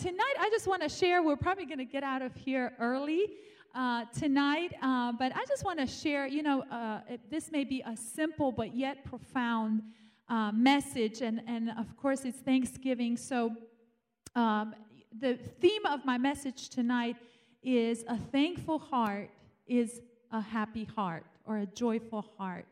tonight, I just want to share. We're probably going to get out of here early uh, tonight, uh, but I just want to share. You know, uh, this may be a simple but yet profound uh, message, and and of course, it's Thanksgiving. So, um, the theme of my message tonight is a thankful heart is a happy heart or a joyful heart.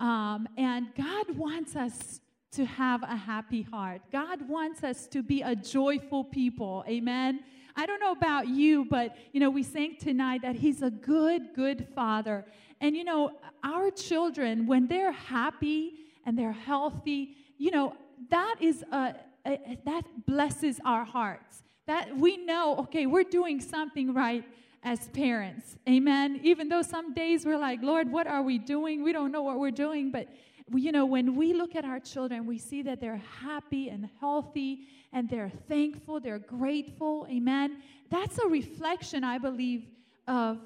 Um, and God wants us to have a happy heart. God wants us to be a joyful people. Amen. I don't know about you, but you know, we sang tonight that He's a good, good Father. And you know, our children, when they're happy and they're healthy, you know, that is a, a that blesses our hearts. That we know, okay, we're doing something right as parents. Amen. Even though some days we're like, Lord, what are we doing? We don't know what we're doing, but you know, when we look at our children, we see that they're happy and healthy and they're thankful, they're grateful. Amen. That's a reflection, I believe, of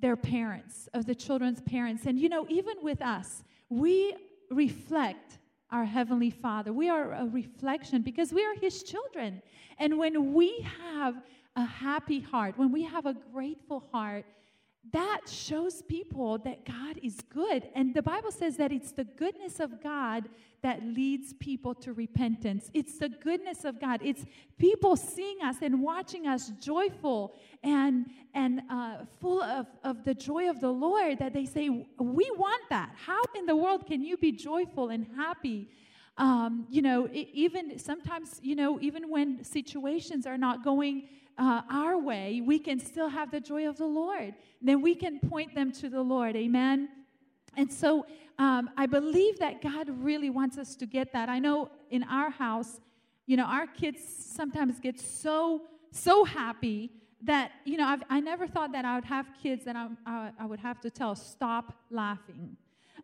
their parents, of the children's parents. And, you know, even with us, we reflect our Heavenly Father. We are a reflection because we are His children. And when we have a happy heart, when we have a grateful heart, that shows people that God is good. And the Bible says that it's the goodness of God that leads people to repentance. It's the goodness of God. It's people seeing us and watching us joyful and, and uh, full of, of the joy of the Lord that they say, We want that. How in the world can you be joyful and happy? Um, you know, even sometimes, you know, even when situations are not going uh, our way, we can still have the joy of the Lord. Then we can point them to the Lord. Amen. And so um, I believe that God really wants us to get that. I know in our house, you know, our kids sometimes get so, so happy that, you know, I've, i never thought that I would have kids that I, I would have to tell, stop laughing.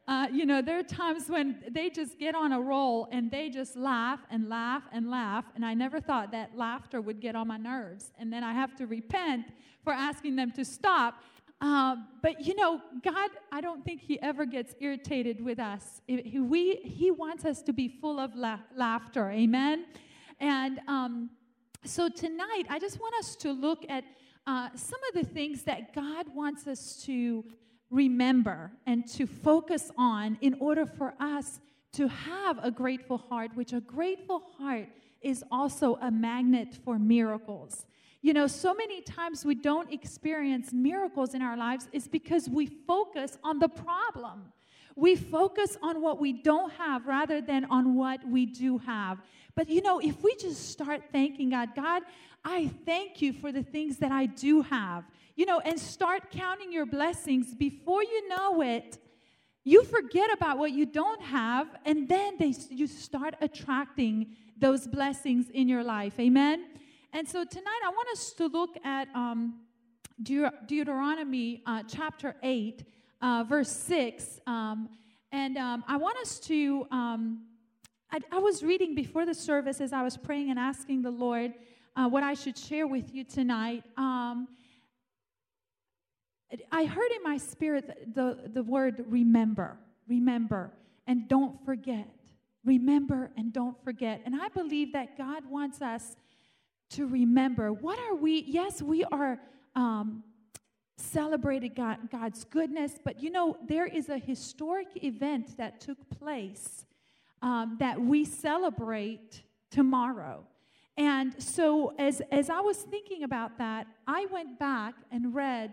Uh, you know, there are times when they just get on a roll and they just laugh and laugh and laugh. And I never thought that laughter would get on my nerves. And then I have to repent for asking them to stop. Uh, but you know, God, I don't think He ever gets irritated with us. He, we, he wants us to be full of la- laughter. Amen? And um, so tonight, I just want us to look at uh, some of the things that God wants us to remember and to focus on in order for us to have a grateful heart, which a grateful heart is also a magnet for miracles. You know, so many times we don't experience miracles in our lives is because we focus on the problem. We focus on what we don't have rather than on what we do have. But you know, if we just start thanking God, God, I thank you for the things that I do have you know, and start counting your blessings before you know it. You forget about what you don't have, and then they, you start attracting those blessings in your life. Amen? And so tonight I want us to look at um, Deut- Deuteronomy uh, chapter 8, uh, verse 6. Um, and um, I want us to, um, I, I, was reading before the service as I was praying and asking the Lord uh, what I should share with you tonight. I heard in my spirit the, the word remember, remember, and don't forget. Remember and don't forget. And I believe that God wants us to remember. What are we? Yes, we are um, celebrating God, God's goodness, but you know, there is a historic event that took place um, that we celebrate tomorrow. And so, as, as I was thinking about that, I went back and read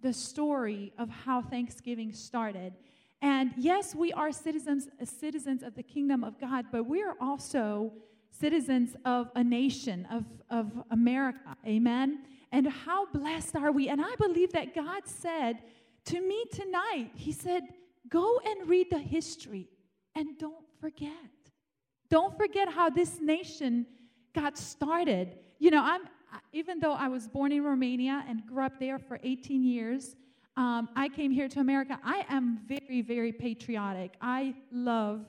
the story of how Thanksgiving started. And yes, we are citizens, uh, citizens of the kingdom of God, but we are also citizens of a nation, of, of America. Amen? And how blessed are we? And I believe that God said to me tonight, He said, Go and read the history and don't forget. Don't forget how this nation got started. You know, I'm, even though I was born in Romania and grew up there for 18 years, um, I came here to America. I am very, very patriotic. I love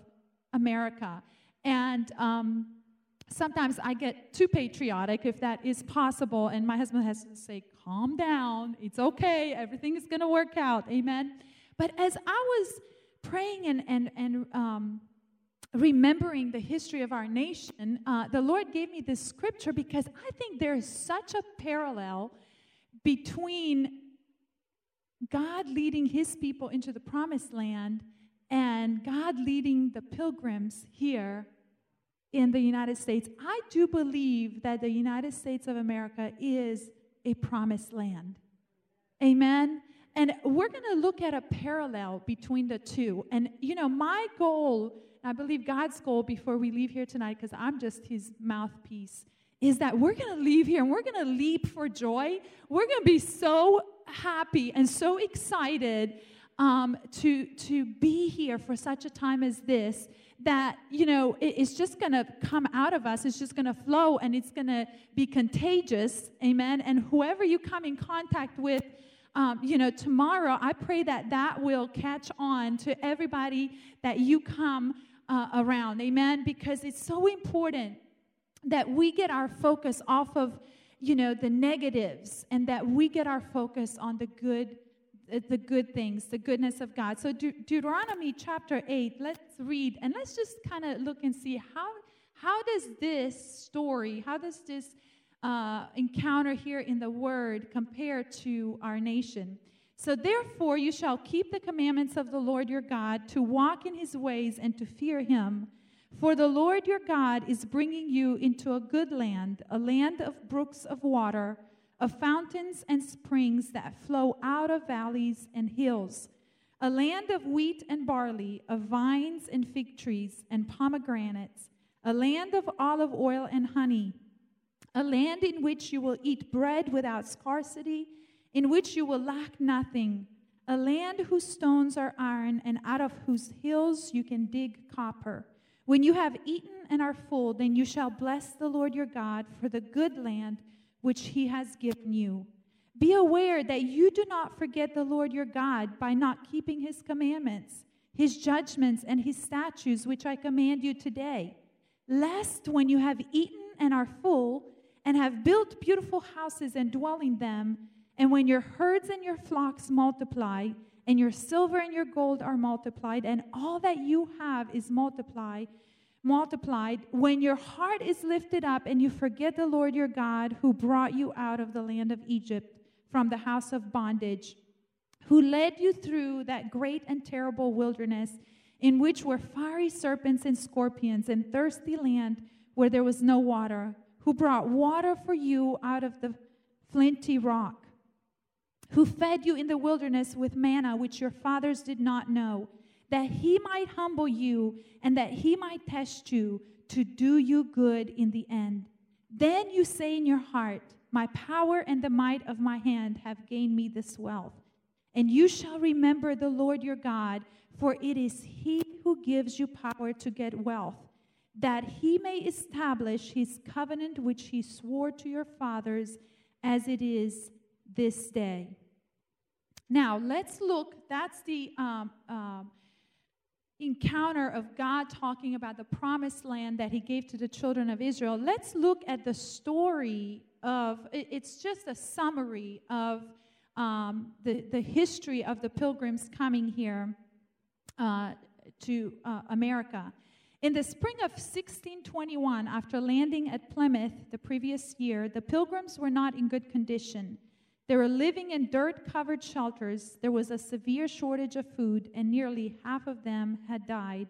America. And um, sometimes I get too patriotic, if that is possible. And my husband has to say, calm down. It's okay. Everything is going to work out. Amen. But as I was praying and, and, and um, remembering the history of our nation, uh, the Lord gave me this scripture because I think there is such a parallel between God leading his people into the promised land and God leading the pilgrims here in the United States. I do believe that the United States of America is a promised land. Amen. And we're going to look at a parallel between the two. And, you know, my goal, I believe God's goal before we leave here tonight, because I'm just his mouthpiece, is that we're going to leave here and we're going to leap for joy. We're going to be so happy and so excited um, to, to be here for such a time as this that you know it, it's just going to come out of us. It's just going to flow and it's going to be contagious. Amen. And whoever you come in contact with um, you know tomorrow i pray that that will catch on to everybody that you come uh, around amen because it's so important that we get our focus off of, you know, the negatives and that we get our focus on the good the good things, the goodness of God. So De- Deuteronomy chapter 8, let's read and let's just kind of look and see how how does this story, how does this uh, encounter here in the word compare to our nation? So therefore you shall keep the commandments of the Lord your God to walk in his ways and to fear him. For the Lord your God is bringing you into a good land, a land of brooks of water, of fountains and springs that flow out of valleys and hills, a land of wheat and barley, of vines and fig trees and pomegranates, a land of olive oil and honey, a land in which you will eat bread without scarcity, in which you will lack nothing, a land whose stones are iron and out of whose hills you can dig copper when you have eaten and are full, then you shall bless the Lord your God for the good land which he has given you. Be aware that you do not forget the Lord your God by not keeping his commandments, his judgments, and his statutes, which I command you today. Lest when you have eaten and are full, and have built beautiful houses and dwell in them, and when your herds and your flocks multiply, and your silver and your gold are multiplied, and all that you have is multiplied, multiplied, when your heart is lifted up and you forget the Lord your God who brought you out of the land of Egypt from the house of bondage, who led you through that great and terrible wilderness in which were fiery serpents and scorpions and thirsty land where there was no water, who brought water for you out of the flinty rock who fed you in the wilderness with manna which your fathers did not know, that he might humble you and that he might test you to do you good in the end. Then you say in your heart, My power and the might of my hand have gained me this wealth. And you shall remember the Lord your God, for it is he who gives you power to get wealth, that he may establish his covenant which he swore to your fathers as it is this day. Now, let's look, that's the um, um, encounter of God talking about the promised land that He gave to the children of Israel. Let's look at the story of, it's just a summary of um, the, the history of the pilgrims coming here uh, to uh, America. In the spring of 1621, after landing at Plymouth the previous year, the pilgrims were not in good condition. They were living in dirt covered shelters. There was a severe shortage of food, and nearly half of them had died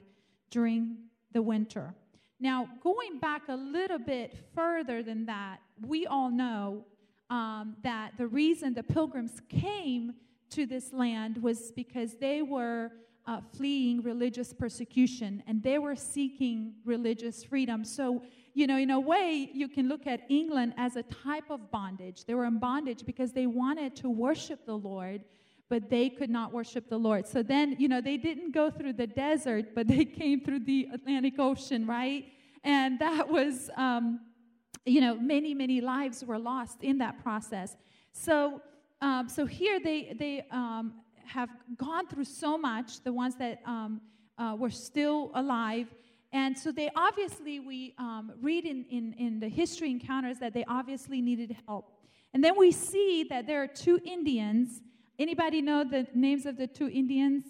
during the winter. Now, going back a little bit further than that, we all know um, that the reason the pilgrims came to this land was because they were uh, fleeing religious persecution and they were seeking religious freedom. So, you know, in a way, you can look at England as a type of bondage. They were in bondage because they wanted to worship the Lord, but they could not worship the Lord. So then, you know, they didn't go through the desert, but they came through the Atlantic Ocean, right? And that was, um, you know, many, many lives were lost in that process. So, um, so here they, they um, have gone through so much, the ones that um, uh, were still alive. And so they obviously, we um, read in, in, in the history encounters that they obviously needed help. And then we see that there are two Indians. Anybody know the names of the two Indians?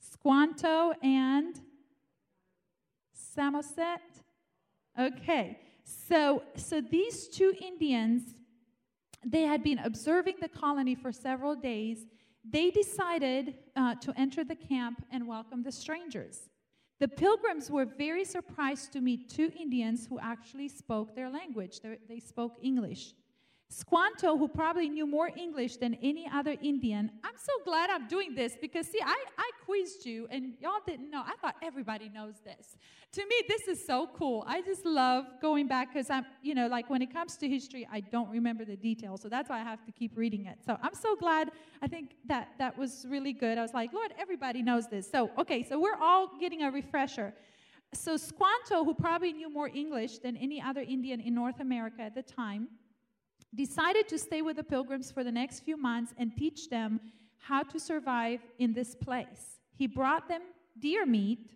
Squanto and Samoset? Okay. So, so these two Indians, they had been observing the colony for several days. They decided uh, to enter the camp and welcome the strangers. The pilgrims were very surprised to meet two Indians who actually spoke their language. They, spoke English. Squanto, who probably knew more English than any other Indian. I'm so glad I'm doing this because, see, I, I quizzed you and y'all didn't know. I thought everybody knows this. To me, this is so cool. I just love going back because I'm, you know, like when it comes to history, I don't remember the details. So that's why I have to keep reading it. So I'm so glad. I think that that was really good. I was like, Lord, everybody knows this. So, okay, so we're all getting a refresher. So Squanto, who probably knew more English than any other Indian in North America at the time, decided to stay with the pilgrims for the next few months and teach them how to survive in this place. He brought them deer meat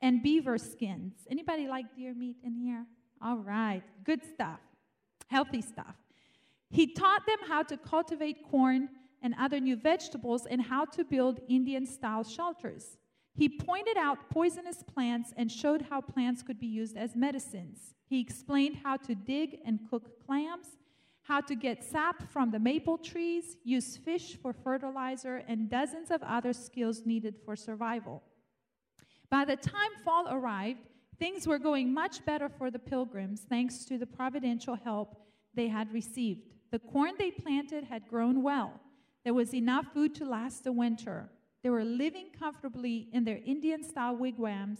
and beaver skins. Anybody like deer meat in here? All right, good stuff, healthy stuff. He taught them how to cultivate corn and other new vegetables and how to build Indian style shelters. He pointed out poisonous plants and showed how plants could be used as medicines. He explained how to dig and cook clams how to get sap from the maple trees, use fish for fertilizer, and dozens of other skills needed for survival. By the time fall arrived, things were going much better for the pilgrims thanks to the providential help they had received. The corn they planted had grown well. There was enough food to last the winter. They were living comfortably in their Indian style wigwams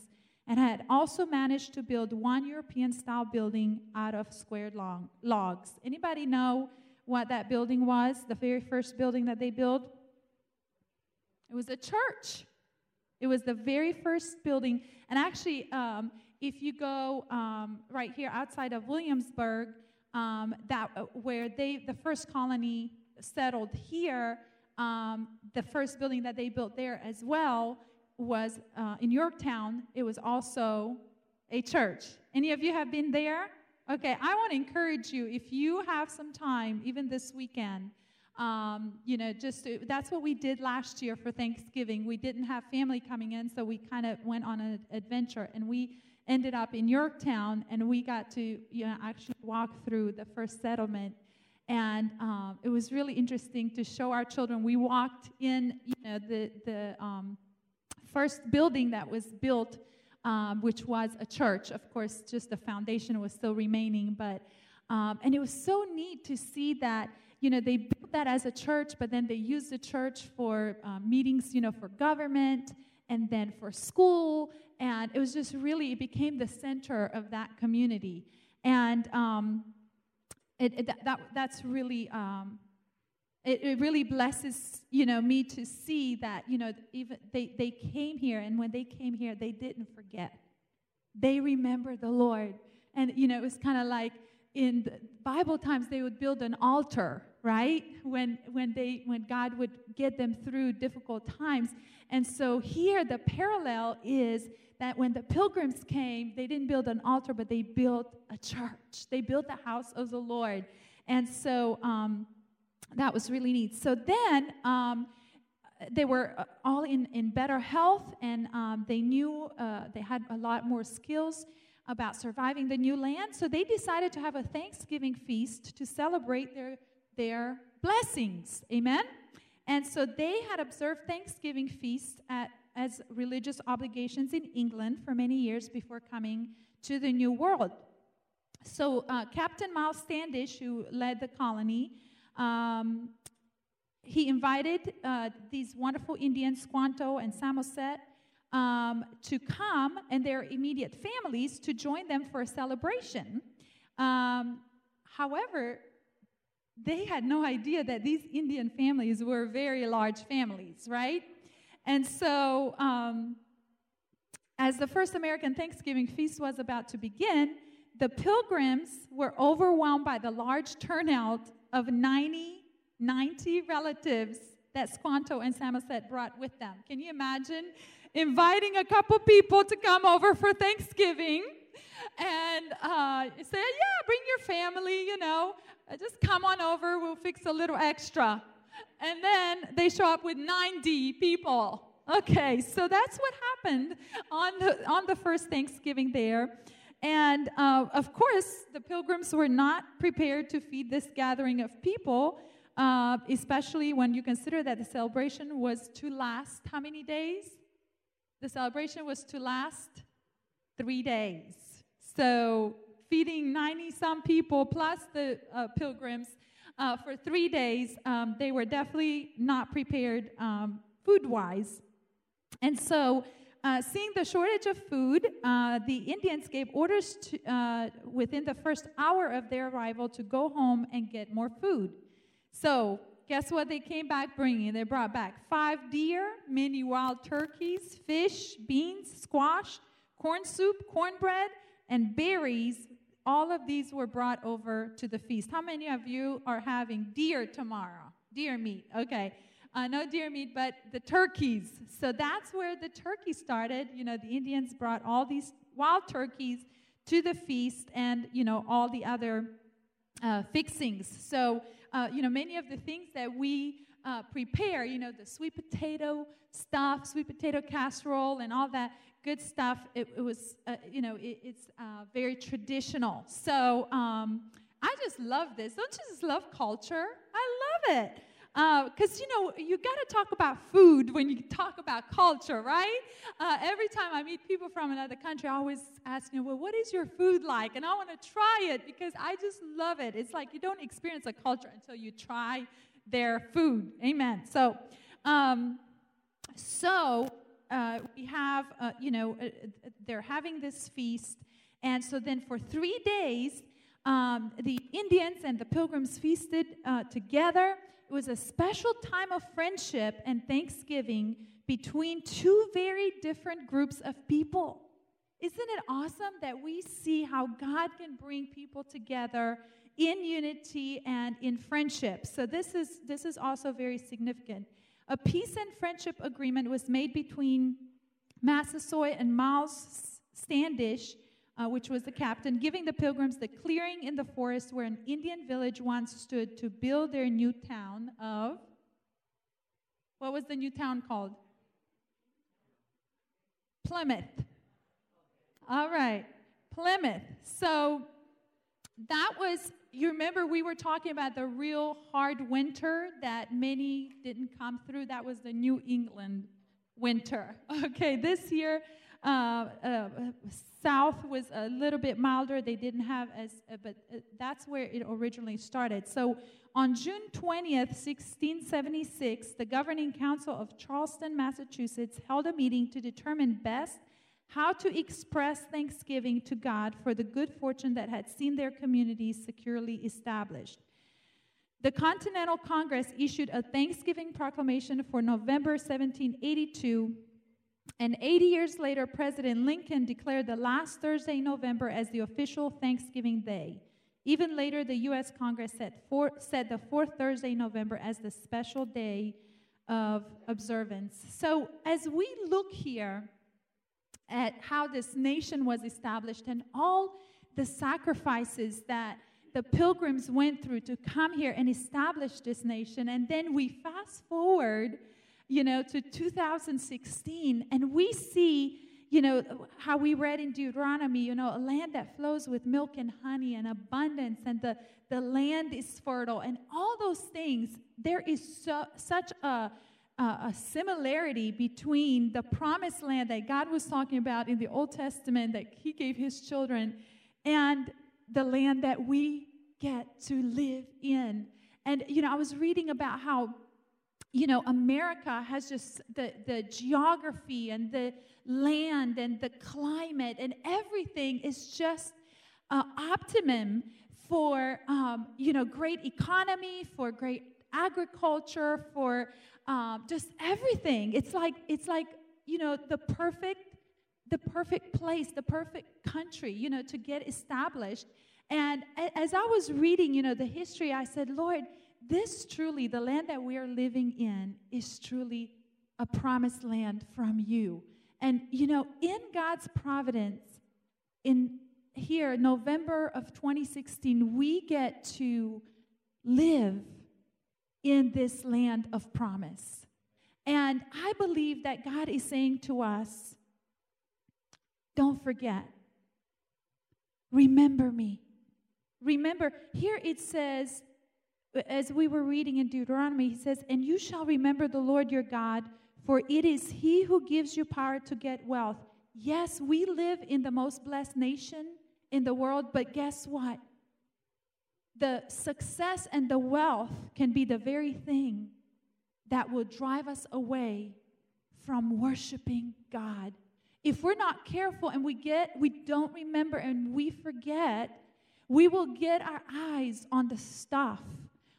and had also managed to build one European style building out of squared long, logs. Anybody know what that building was? The very first building that they built? It was a church. It was the very first building. And actually, um, if you go um, right here outside of Williamsburg, um, that uh, where they the first colony settled here, um, the first building that they built there as well was uh, in Yorktown, it was also a church. Any of you have been there? Okay, I want to encourage you if you have some time, even this weekend. Um, you know, just to, that's what we did last year for Thanksgiving. We didn't have family coming in, so we kind of went on an adventure, and we ended up in Yorktown, and we got to you know actually walk through the first settlement, and um, it was really interesting to show our children. We walked in, you know, the the um, first building that was built, um, which was a church. Of course, just the foundation was still remaining, but um, and it was so neat to see that you know they built that as a church, but then they used the church for um, meetings, you know, for government and then for school, and it was just really it became the center of that community, and um, it, it, that, that's really um, it, it really blesses you know me to see that you know even they, they came here and when they came here they didn't forget. They remember the lord. And you know it was kind of like in the bible times they would build an altar right? When when they when god would get them through difficult times. And so here the parallel is that when the pilgrims came they didn't build an altar but they built a church. They built the house of the lord. And so um, that was really neat. So then um, they were uh, all in, in better health and um, they knew uh, they had a lot more skills about surviving the new land. So they decided to have a Thanksgiving feast to celebrate their, their blessings. Amen? And so they had observed Thanksgiving feasts at, as religious obligations in England for many years before coming to the New World. So uh, Captain Miles Standish, who led the colony, um, he invited uh, these wonderful Indians, Squanto and Samoset, um, to come and their immediate families to join them for a celebration. Um, however, they had no idea that these Indian families were very large families, right? And so, um, as the first American Thanksgiving feast was about to begin, the pilgrims were overwhelmed by the large turnout of 90, 90 relatives that Squanto and Samoset brought with them. Can you imagine inviting a couple people to come over for Thanksgiving and uh, say, yeah, bring your family, you know, uh, just come on over, we'll fix a little extra. And then they show up with 90 people. Okay, so that's what happened on the, on the first Thanksgiving there. And uh, of course, the pilgrims were not prepared to feed this gathering of people, uh, especially when you consider that the celebration was to last how many days? The celebration was to last three days. So, feeding 90 some people plus the uh, pilgrims uh, for three days, um, they were definitely not prepared um, food wise. And so, uh, seeing the shortage of food, uh, the Indians gave orders to, uh, within the first hour of their arrival to go home and get more food. So, guess what they came back bringing? They brought back five deer, many wild turkeys, fish, beans, squash, corn soup, cornbread, and berries. All of these were brought over to the feast. How many of you are having deer tomorrow? Deer meat, okay uh, no deer meat, but the turkeys. So that's where the turkey started. You know, the Indians brought all these wild turkeys to the feast and, you know, all the other uh, fixings. So, uh, you know, many of the things that we uh, prepare, you know, the sweet potato stuff, sweet potato casserole, and all that good stuff, it, it was, uh, you know, it, it's uh, very traditional. So um, I just love this. Don't you just love culture? I love it because uh, you know you got to talk about food when you talk about culture right? Uh, every time i meet people from another country i always ask you well what is your food like? And i want to try it because i just love it. It's like you don't experience a culture until you try their food. Amen. So um, so uh, we have uh, you know uh, they're having this feast. And so then for three days um, the indians and the pilgrims feasted uh, together it was a special time of friendship and thanksgiving between two very different groups of people. Isn't it awesome that we see how God can bring people together in unity and in friendship? So this is this is also very significant. A peace and friendship agreement was made between Massasoit and Miles Standish uh, which was the captain, giving the pilgrims the clearing in the forest where an Indian village once stood to build their new town of. What was the new town called? Plymouth. All right, Plymouth. So that was, you remember we were talking about the real hard winter that many didn't come through? That was the New England winter. Okay, this year, uh, uh, south was a little bit milder. They didn't have as, uh, but uh, that's where it originally started. So on June 20th, 1676, the Governing Council of Charleston, Massachusetts held a meeting to determine best how to express thanksgiving to God for the good fortune that had seen their community securely established. The Continental Congress issued a Thanksgiving proclamation for November 1782 and 80 years later, President Lincoln declared the last Thursday in November as the official Thanksgiving Day. Even later, the U.S. Congress set, for, set the fourth Thursday in November as the special day of observance. So, as we look here at how this nation was established and all the sacrifices that the pilgrims went through to come here and establish this nation, and then we fast forward you know, to 2016, and we see, you know, how we read in Deuteronomy, you know, a land that flows with milk and honey and abundance, and the, the land is fertile, and all those things, there is so, such a, a, a similarity between the promised land that God was talking about in the Old Testament that He gave His children and the land that we get to live in. And, you know, I was reading about how you know, America has just the, the geography and the land and the climate and everything is just uh, optimum for, um, you know, great economy, for great agriculture, for um, just everything. It's like, it's like, you know, the perfect, the perfect place, the perfect country, you know, to get established. And as I was reading, you know, the history, I said, Lord, this truly, the land that we are living in, is truly a promised land from you. And, you know, in God's providence, in here, November of 2016, we get to live in this land of promise. And I believe that God is saying to us, don't forget. Remember me. Remember, here it says, as we were reading in Deuteronomy, he says, And you shall remember the Lord your God, for it is he who gives you power to get wealth. Yes, we live in the most blessed nation in the world, but guess what? The success and the wealth can be the very thing that will drive us away from worshiping God. If we're not careful and we get we don't remember and we forget, we will get our eyes on the stuff,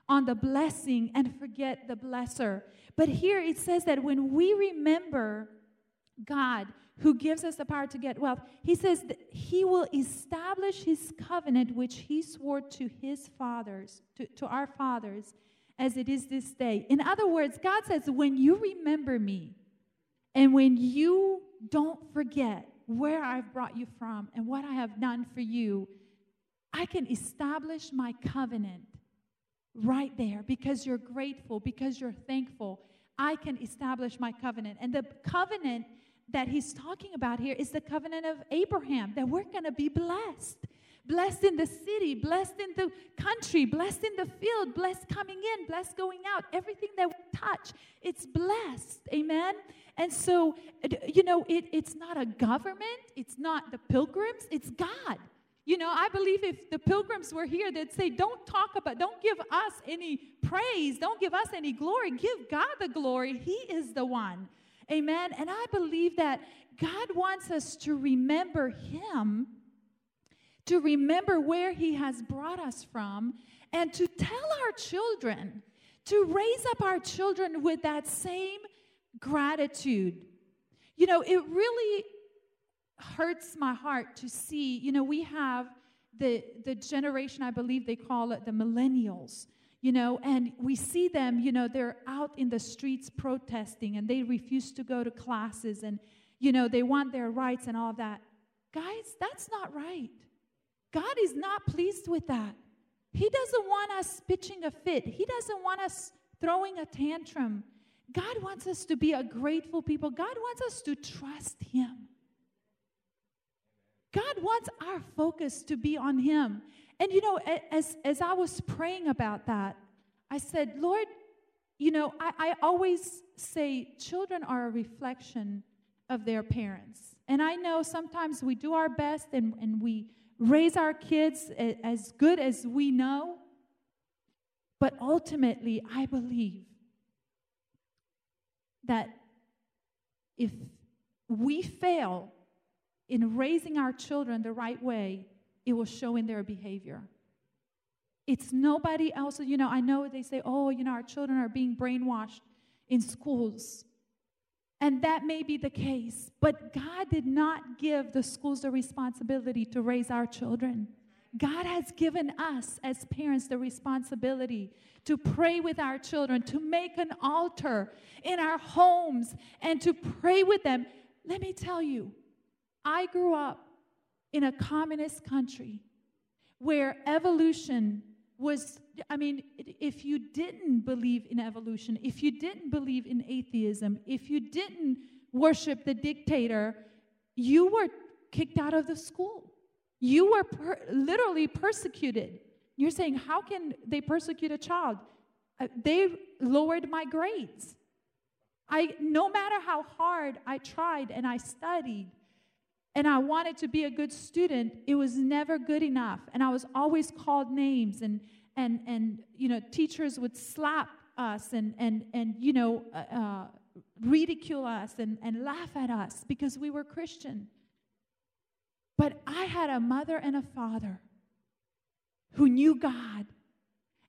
on the blessing and forget the blesser. But here it says that when we remember God, who gives us the power to get wealth, he says that he will establish his covenant which he swore to his fathers, to, to our fathers, as it is this day. In other words, God says, when you remember me and when you don't forget where I've brought you from and what I have done for you, I can establish my covenant right there because you're grateful, because you're thankful. I can establish my covenant. And the covenant that he's talking about here is the covenant of Abraham that we're going to be blessed. Blessed in the city, blessed in the country, blessed in the field, blessed coming in, blessed going out. Everything that we touch, it's blessed. Amen. And so, you know, it, it's not a government, it's not the pilgrims, it's God. You know, I believe if the pilgrims were here, they'd say, Don't talk about, don't give us any praise, don't give us any glory, give God the glory. He is the one. Amen. And I believe that God wants us to remember Him, to remember where He has brought us from, and to tell our children, to raise up our children with that same gratitude. You know, it really hurts my heart to see, you know, we have the, the generation, I believe they call it the millennials you know, and we see them, you know, they're out in the streets protesting and they refuse to go to classes and, you know, they want their rights and all that. Guys, that's not right. God is not pleased with that. He doesn't want us pitching a fit, He doesn't want us throwing a tantrum. God wants us to be a grateful people. God wants us to trust Him. God wants our focus to be on Him. And you know, as, as I was praying about that, I said, Lord, you know, I, I always say children are a reflection of their parents. And I know sometimes we do our best and, and we raise our kids as good as we know. But ultimately, I believe that if we fail in raising our children the right way, it will show in their behavior. It's nobody else. You know, I know they say, oh, you know, our children are being brainwashed in schools. And that may be the case, but God did not give the schools the responsibility to raise our children. God has given us as parents the responsibility to pray with our children, to make an altar in our homes, and to pray with them. Let me tell you, I grew up in a communist country where evolution was, I mean, if you didn't believe in evolution, if you didn't believe in atheism, if you didn't worship the dictator, you were kicked out of the school. You were per- literally persecuted. You're saying, how can they persecute a child? Uh, they lowered my grades. I, no matter how hard I tried and I studied, and I wanted to be a good student, it was never good enough. And I was always called names, and, and, and you know, teachers would slap us and, and, and you know, uh, uh, ridicule us and, and laugh at us because we were Christian. But I had a mother and a father who knew God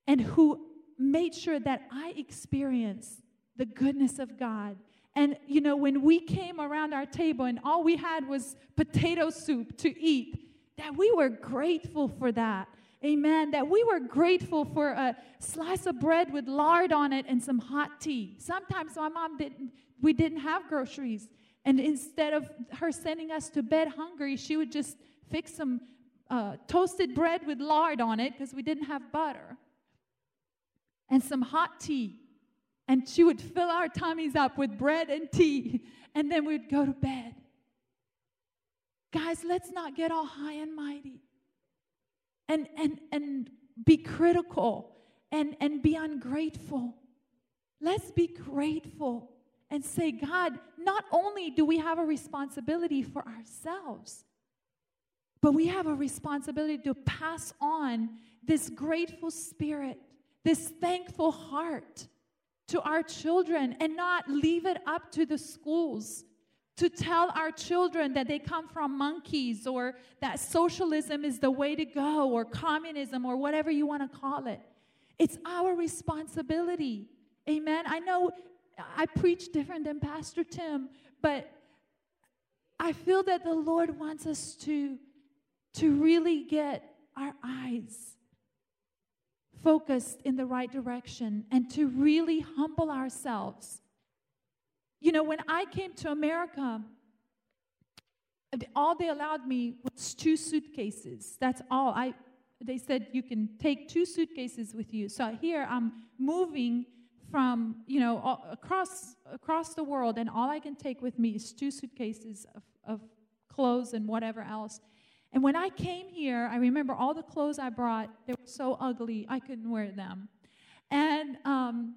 and who made sure that I experienced the goodness of God and, you know, when we came around our table and all we had was potato soup to eat, that we were grateful for that. Amen. That we were grateful for a slice of bread with lard on it and some hot tea. Sometimes my mom didn't, we didn't have groceries. And instead of her sending us to bed hungry, she would just fix some uh, toasted bread with lard on it because we didn't have butter and some hot tea And she would fill our tummies up with bread and tea, and then we'd go to bed. Guys, let's not get all high and mighty and, and, and be critical and, and be ungrateful. Let's be grateful and say, God, not only do we have a responsibility for ourselves, but we have a responsibility to pass on this grateful spirit, this thankful heart to our children and not leave it up to the schools to tell our children that they come from monkeys or that socialism is the way to go or communism or whatever you want to call it. It's our responsibility. Amen. I know I preach different than Pastor Tim, but I feel that the Lord wants us to, to really get our eyes focused in the right direction and to really humble ourselves. You know, when I came to America, all they allowed me was two suitcases. That's all. I they said you can take two suitcases with you. So here I'm moving from you know across across the world, and all I can take with me is two suitcases of, of clothes and whatever else. And when I came here, I remember all the clothes I brought, they were so ugly, I couldn't wear them. And um,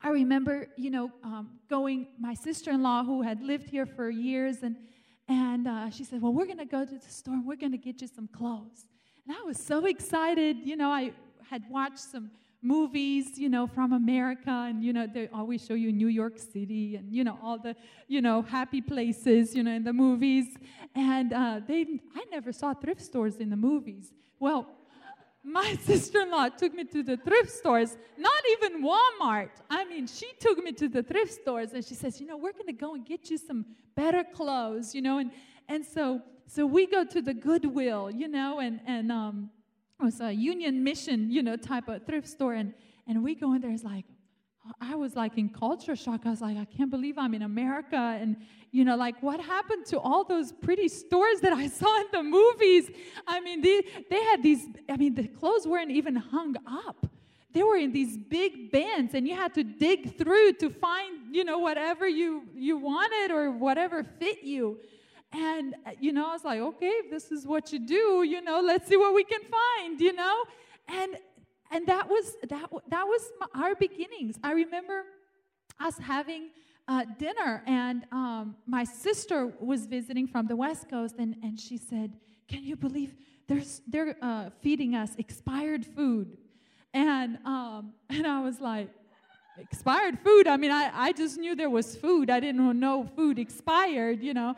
I remember, you know, um, going, my sister in law who had lived here for years, and, and uh, she said, Well, we're going to go to the store and we're going to get you some clothes. And I was so excited. You know, I had watched some movies, you know, from America, and you know, they always show you New York City and you know all the, you know, happy places, you know, in the movies. And uh, they, I never saw thrift stores in the movies. Well, my sister-in-law took me to the thrift stores, not even Walmart. I mean, she took me to the thrift stores, and she says, you know, we're going to go and get you some better clothes, you know, and and so so we go to the Goodwill, you know, and and um it was a union mission, you know, type of thrift store. And, and we go in there, it's like, I was like in culture shock. I was like, I can't believe I'm in America. And, you know, like what happened to all those pretty stores that I saw in the movies? I mean, they, they had these, I mean, the clothes weren't even hung up. They were in these big bins, and you had to dig through to find, you know, whatever you, you wanted or whatever fit you. And, uh, you know, I was like, okay, if this is what you do, you know, let's see what we can find, you know? And, and that was, that, that was our beginnings. I remember us having uh, dinner, and um, my sister was visiting from the West Coast, and, and she said, can you believe there's, they're uh, feeding us expired food? And, um, and I was like, expired food? I mean, I, I just knew there was food. I didn't know food expired, you know.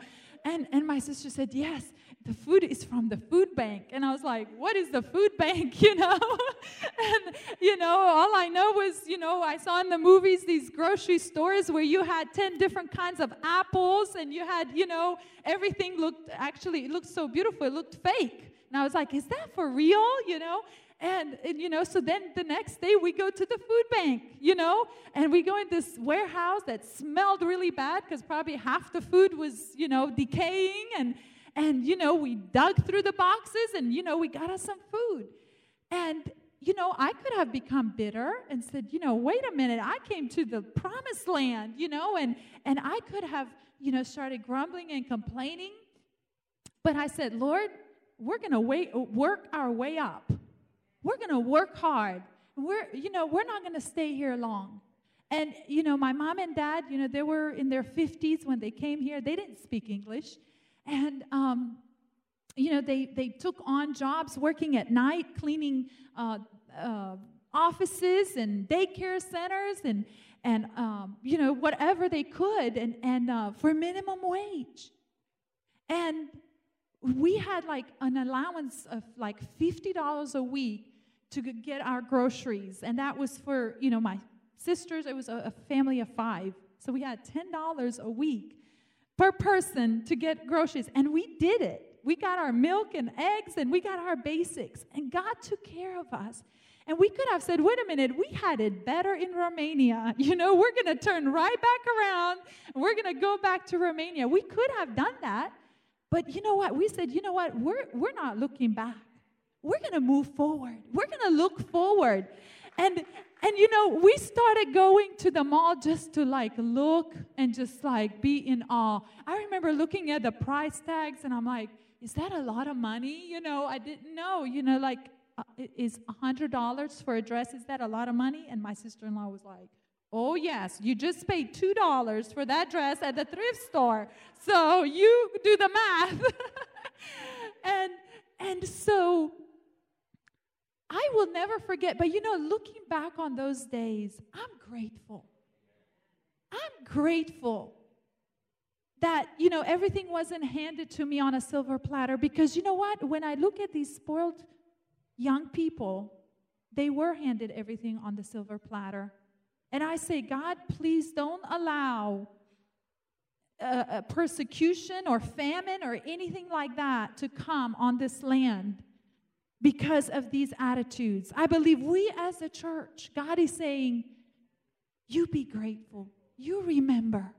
And, and my sister said, Yes, the food is from the food bank. And I was like, What is the food bank? You know? and, you know, all I know was, you know, I saw in the movies these grocery stores where you had 10 different kinds of apples and you had, you know, everything looked actually, it looked so beautiful, it looked fake. And I was like, Is that for real? You know? And, and, you know, so then the next day we go to the food bank, you know, and we go in this warehouse that smelled really bad because probably half the food was, you know, decaying. And, and, you know, we dug through the boxes and, you know, we got us some food. And, you know, I could have become bitter and said, you know, wait a minute, I came to the promised land, you know, and, and I could have, you know, started grumbling and complaining. But I said, Lord, we're going to wait, work our way up we're going to work hard. We're, you know, we're not going to stay here long. And, you know, my mom and dad, you know, they were in their 50s when they came here. They didn't speak English. And, um, you know, they, they took on jobs working at night, cleaning uh, uh, offices and daycare centers and, and um, you know, whatever they could and, and uh, for minimum wage. And we had like an allowance of like $50 a week to get our groceries. And that was for, you know, my sisters. It was a, a family of five. So we had $10 a week per person to get groceries. And we did it. We got our milk and eggs and we got our basics. And God took care of us. And we could have said, wait a minute, we had it better in Romania. You know, we're going to turn right back around. and We're going to go back to Romania. We could have done that. But you know what? We said, you know what? We're, we're not looking back. We're going to move forward. We're going to look forward. And, and you know, we started going to the mall just to like look and just like be in awe. I remember looking at the price tags and I'm like, is that a lot of money? You know, I didn't know, you know, like, uh, is $100 for a dress, is that a lot of money? And my sister in law was like, Oh, yes, you just paid $2 for that dress at the thrift store. So you do the math. and, and so I will never forget, but you know, looking back on those days, I'm grateful. I'm grateful that, you know, everything wasn't handed to me on a silver platter because you know what? When I look at these spoiled young people, they were handed everything on the silver platter. And I say, God, please don't allow a persecution or famine or anything like that to come on this land because of these attitudes. I believe we as a church, God is saying, you be grateful, you remember.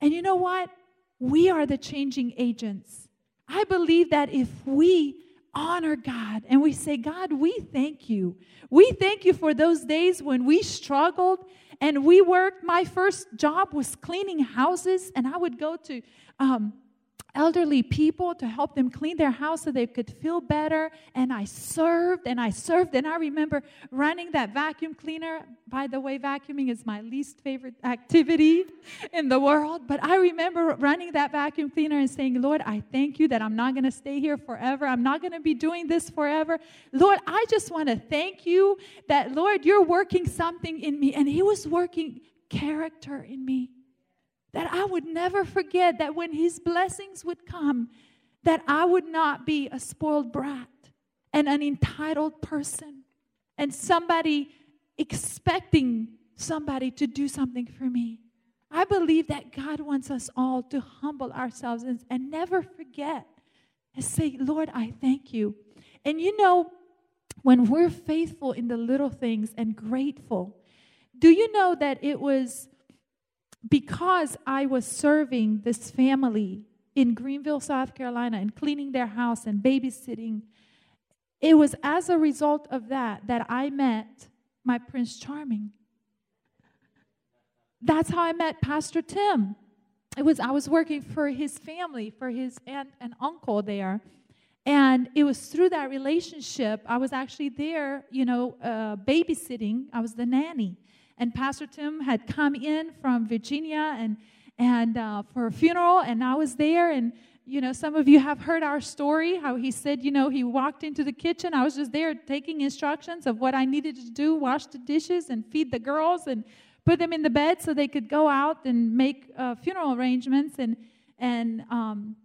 And you know what? We are the changing agents. I believe that if we honor God and we say, God, we thank you. We thank you for those days when we struggled and we worked. My first job was cleaning houses, and I would go to um, elderly people to help them clean their house so they could feel better. And I served and I served. And I remember running that vacuum cleaner. By the way, vacuuming is my least favorite activity in the world. But I remember running that vacuum cleaner and saying, Lord, I thank you that I'm not going to stay here forever. I'm not going to be doing this forever. Lord, I just want to thank you that, Lord, you're working something in me. And He was working character in me that I would never forget that when his blessings would come, that I would not be a spoiled brat and an entitled person and somebody expecting somebody to do something for me. I believe that God wants us all to humble ourselves and, and never forget and say, Lord, I thank you. And you know, when we're faithful in the little things and grateful, do you know that it was because I was serving this family in Greenville, South Carolina, and cleaning their house and babysitting, it was as a result of that that I met my Prince Charming. That's how I met Pastor Tim. It was I was working for his family, for his aunt and uncle there. And it was through that relationship, I was actually there, you know, uh, babysitting. I was the nanny and Pastor Tim had come in from Virginia and and uh, for a funeral, and I was there. And you know, some of you have heard our story. How he said, you know, he walked into the kitchen. I was just there taking instructions of what I needed to do: wash the dishes and feed the girls and put them in the bed so they could go out and make uh, funeral arrangements. And and um,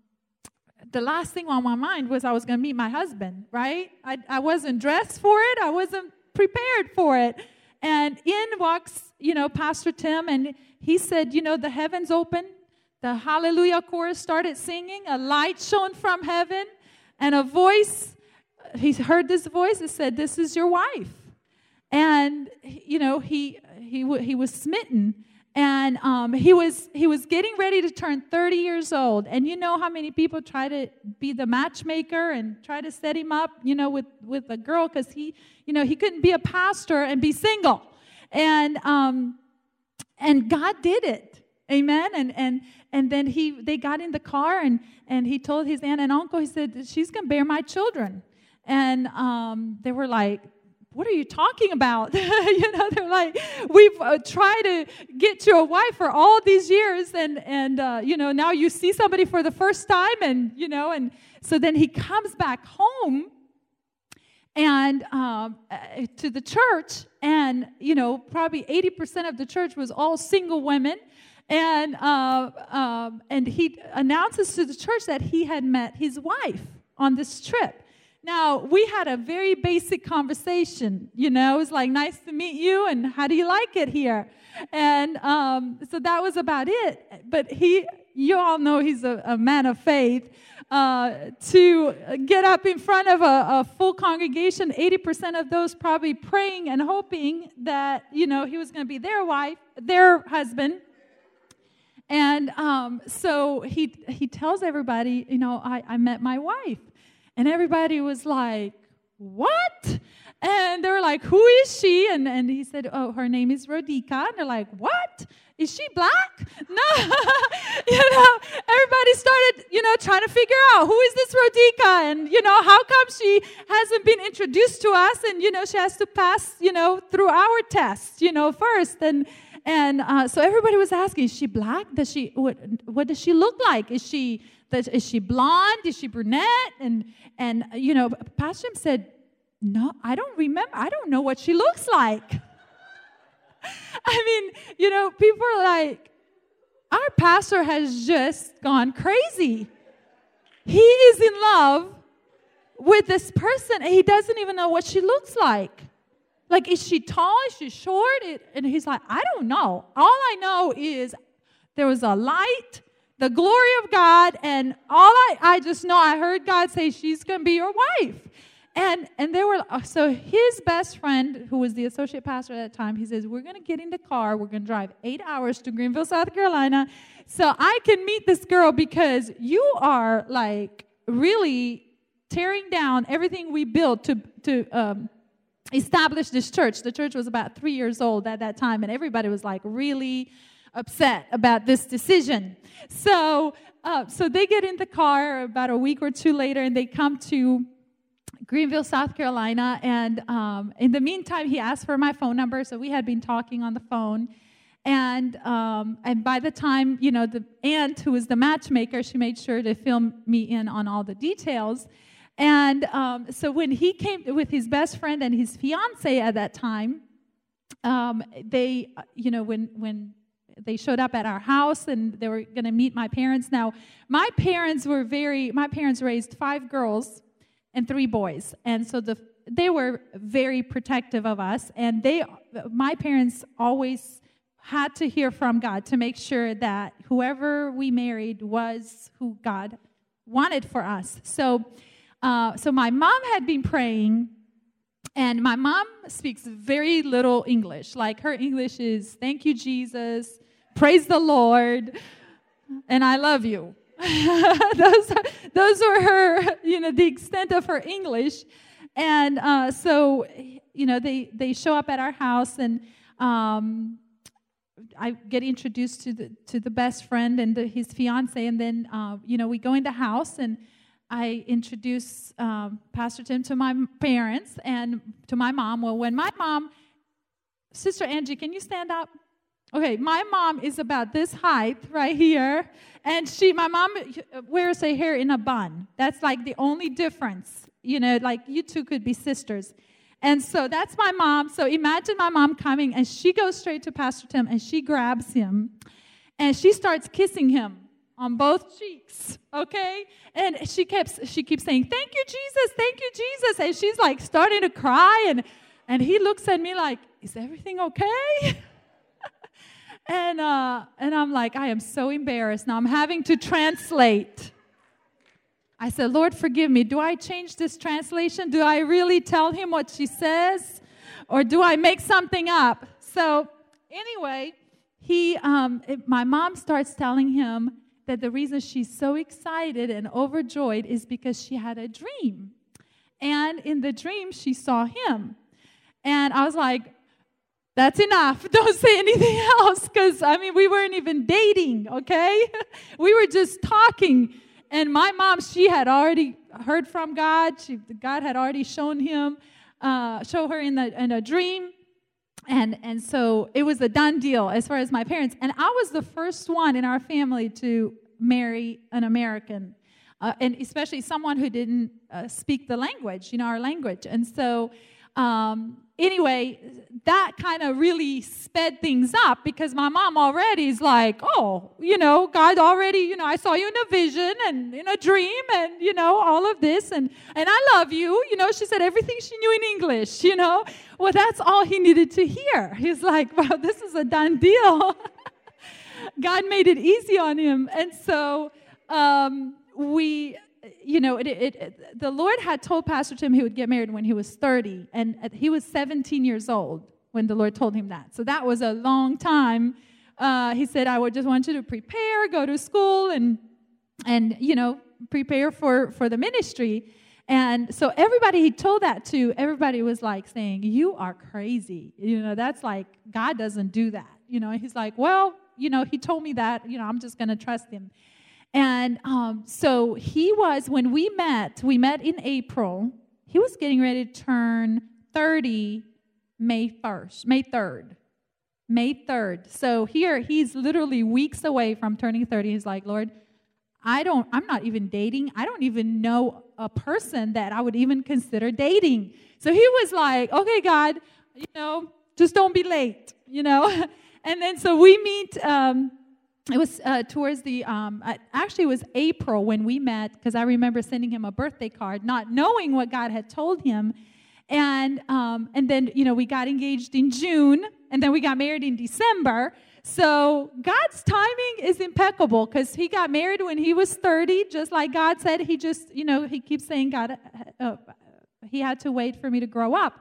the last thing on my mind was I was going to meet my husband. Right? I I wasn't dressed for it. I wasn't prepared for it. And in walks, you know, Pastor Tim, and he said, you know, the heavens opened, the hallelujah chorus started singing, a light shone from heaven, and a voice, he heard this voice that said, This is your wife. And, you know, he, he, he was smitten and um, he was he was getting ready to turn 30 years old. And you know how many people try to be the matchmaker and try to set him up you know with with a girl because he you know he couldn't be a pastor and be single. And um, and god did it. Amen? And and and then he they got in the car and and he told his aunt and uncle he said she's going to bear my children. And um, they were like what are you talking about? you know, they're like, we've uh, tried to get you a wife for all these years, and and uh, you know, now you see somebody for the first time, and you know, and so then he comes back home and um, uh, to the church, and you know, probably eighty percent of the church was all single women. And uh, um, and he announces to the church that he had met his wife on this trip. Now, we had a very basic conversation. You know, it was like, nice to meet you, and how do you like it here? And um, so that was about it. But he, you all know he's a, a man of faith. Uh, to get up in front of a, a full congregation, 80% of those probably praying and hoping that, you know, he was going to be their wife, their husband. And um, so he, he tells everybody, you know, I, I met my wife. And everybody was like, What? And they were like, Who is she? And, and he said, Oh, her name is Rodica. And they're like, What? Is she black? No. you know, everybody started, you know, trying to figure out who is this Rodica? And, you know, how come she hasn't been introduced to us? And, you know, she has to pass, you know, through our test, you know, first. And, and uh, so everybody was asking, is she black? Does she, what, what does she look like? Is she, is she blonde? Is she brunette? And, and, you know, Pastor said, no, I don't remember. I don't know what she looks like. I mean, you know, people are like, our pastor has just gone crazy. He is in love with this person and he doesn't even know what she looks like. Like, is she tall? Is she short? And he's like, I don't know. All I know is there was a light, the glory of God, and all I, I just know I heard God say, She's going to be your wife. And and they were uh, so his best friend, who was the associate pastor at that time, he says, We're gonna get in the car, we're gonna drive eight hours to Greenville, South Carolina, so I can meet this girl because you are like really tearing down everything we built to to um, establish this church. The church was about three years old at that time, and everybody was like really upset about this decision. So uh, so they get in the car about a week or two later, and they come to Greenville, South Carolina. And um, in the meantime, he asked for my phone number, so we had been talking on the phone. And um, and by the time you know the aunt who was the matchmaker, she made sure to fill me in on all the details. And um, so when he came with his best friend and his fiance at that time, um, they you know when when they showed up at our house and they were going to meet my parents. Now my parents were very my parents raised five girls and three boys. And so the, they were very protective of us. And they, my parents always had to hear from God to make sure that whoever we married was who God wanted for us. So, uh, so my mom had been praying, and my mom speaks very little English. Like her English is "Thank you, Jesus," "Praise the Lord," and "I love you." those, are, those were her, you know, the extent of her English. And uh, so, you know, they, they show up at our house, and um, I get introduced to the, to the best friend and the, his fiance. And then, uh, you know, we go in the house, and I introduce um, Pastor Tim to my parents and to my mom. Well, when my mom, Sister Angie, can you stand up? Okay, my mom is about this height right here, and she, my mom wears her hair in a bun. That's like the only difference. You know, like you two could be sisters. And so that's my mom. So imagine my mom coming, and she goes straight to Pastor Tim, and she grabs him, and she starts kissing him on both cheeks. Okay, and she keeps she keeps saying, "Thank you, Jesus. Thank you, Jesus," and she's like starting to cry, and and he looks at me like, "Is everything okay?" And, uh, and I'm like, I am so embarrassed. Now I'm having to translate. I said, Lord, forgive me. Do I change this translation? Do I really tell him what she says? Or do I make something up? So, anyway, he, um, it, my mom starts telling him that the reason she's so excited and overjoyed is because she had a dream. And in the dream, she saw him. And I was like, that's enough. Don't say anything else because, I mean, we weren't even dating, okay? we were just talking. And my mom, she had already heard from God. She, God had already shown him, uh, show her in, the, in a dream. And, and so it was a done deal as far as my parents. And I was the first one in our family to marry an American, uh, and especially someone who didn't uh, speak the language, you know, our language. And so um, anyway, that kind of really sped things up because my mom already is like, oh, you know, God already, you know, I saw you in a vision and in a dream and, you know, all of this and, and I love you. You know, she said everything she knew in English, you know. Well, that's all he needed to hear. He's like, wow, this is a done deal. God made it easy on him. And so um, we you know, it, it, it, the Lord had told Pastor Tim he would get married when he was 30, and he was 17 years old when the Lord told him that. So that was a long time. Uh, he said, I would just want you to prepare, go to school, and, and you know, prepare for, for the ministry. And so everybody he told that to, everybody was like saying, You are crazy. You know, that's like, God doesn't do that. You know, he's like, Well, you know, he told me that, you know, I'm just going to trust him. And um, so he was, when we met, we met in April, he was getting ready to turn 30 May 1st, May 3rd. May 3rd. So here he's literally weeks away from turning 30. He's like, Lord, I don't, I'm not even dating. I don't even know a person that I would even consider dating. So he was like, okay, God, you know, just don't be late, you know? and then so we meet, um, it was uh, towards the, um, actually, it was April when we met because I remember sending him a birthday card, not knowing what God had told him. And, um, and then, you know, we got engaged in June and then we got married in December. So God's timing is impeccable because he got married when he was 30, just like God said. He just, you know, he keeps saying, God, uh, uh he had to wait for me to grow up.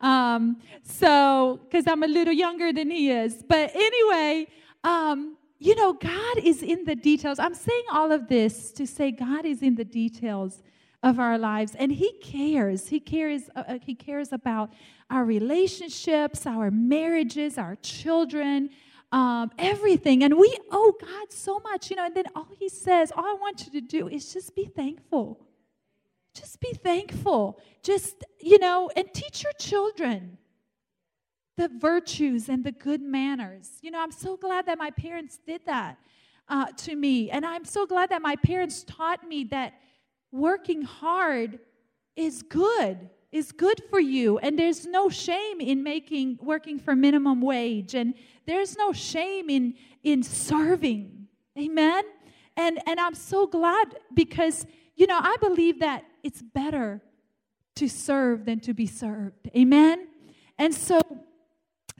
Um, so, because I'm a little younger than he is. But anyway, um, you know, God is in the details. I'm saying all of this to say God is in the details of our lives and he cares he cares uh, uh he cares about our relationships our marriages our children um, everything. And we owe God so much, you know. And then all He says, all I want you to do is just be thankful. Just be thankful. Just, you know, and teach your children the virtues and the good manners. You know, I'm so glad that my parents did that uh, to me. And I'm so glad that my parents taught me that working hard is good is good for you. And there's no shame in making working for minimum wage. And there's no shame in in serving. Amen? And and i'm so glad because you know i believe that it's better to serve than to be served. Amen? And so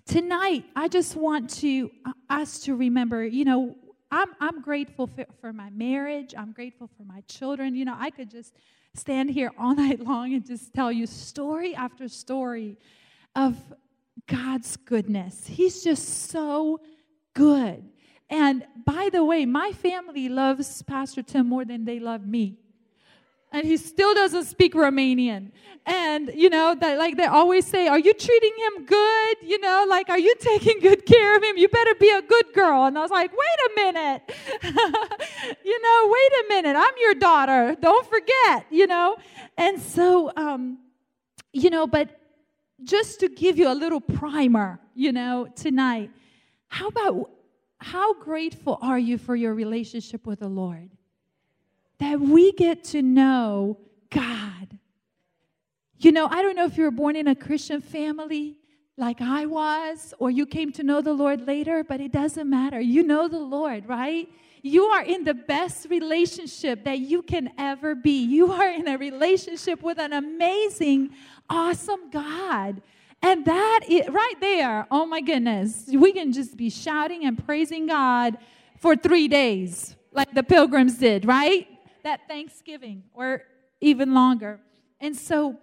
tonight i just want to uh, us to remember you know i'm i'm grateful for, for my marriage i'm grateful for my children you know i could just stand here all night long and just tell you story after story of God's goodness. He's just so good. And by the way, my family loves Pastor Tim more than they love me and he still doesn't speak Romanian. And, you know, that like they always say, Are you treating him good? You know, like, are you taking good care of him? You better be a good girl. And I was like, Wait a minute. you know, wait a minute. I'm your daughter. Don't forget, you know. And so, um, you know, but just to give you a little primer, you know, tonight, how about how grateful are you for your relationship with the Lord? That we get to know God. You know, I don't know if you were born in a Christian family like I was, or you came to know the Lord later, but it doesn't matter. You know the Lord, right? You are in the best relationship that you can ever be. You are in a relationship with an amazing, awesome God. And that is right there, oh my goodness, we can just be shouting and praising God for three days, like the pilgrims did, right? That Thanksgiving or even longer. And so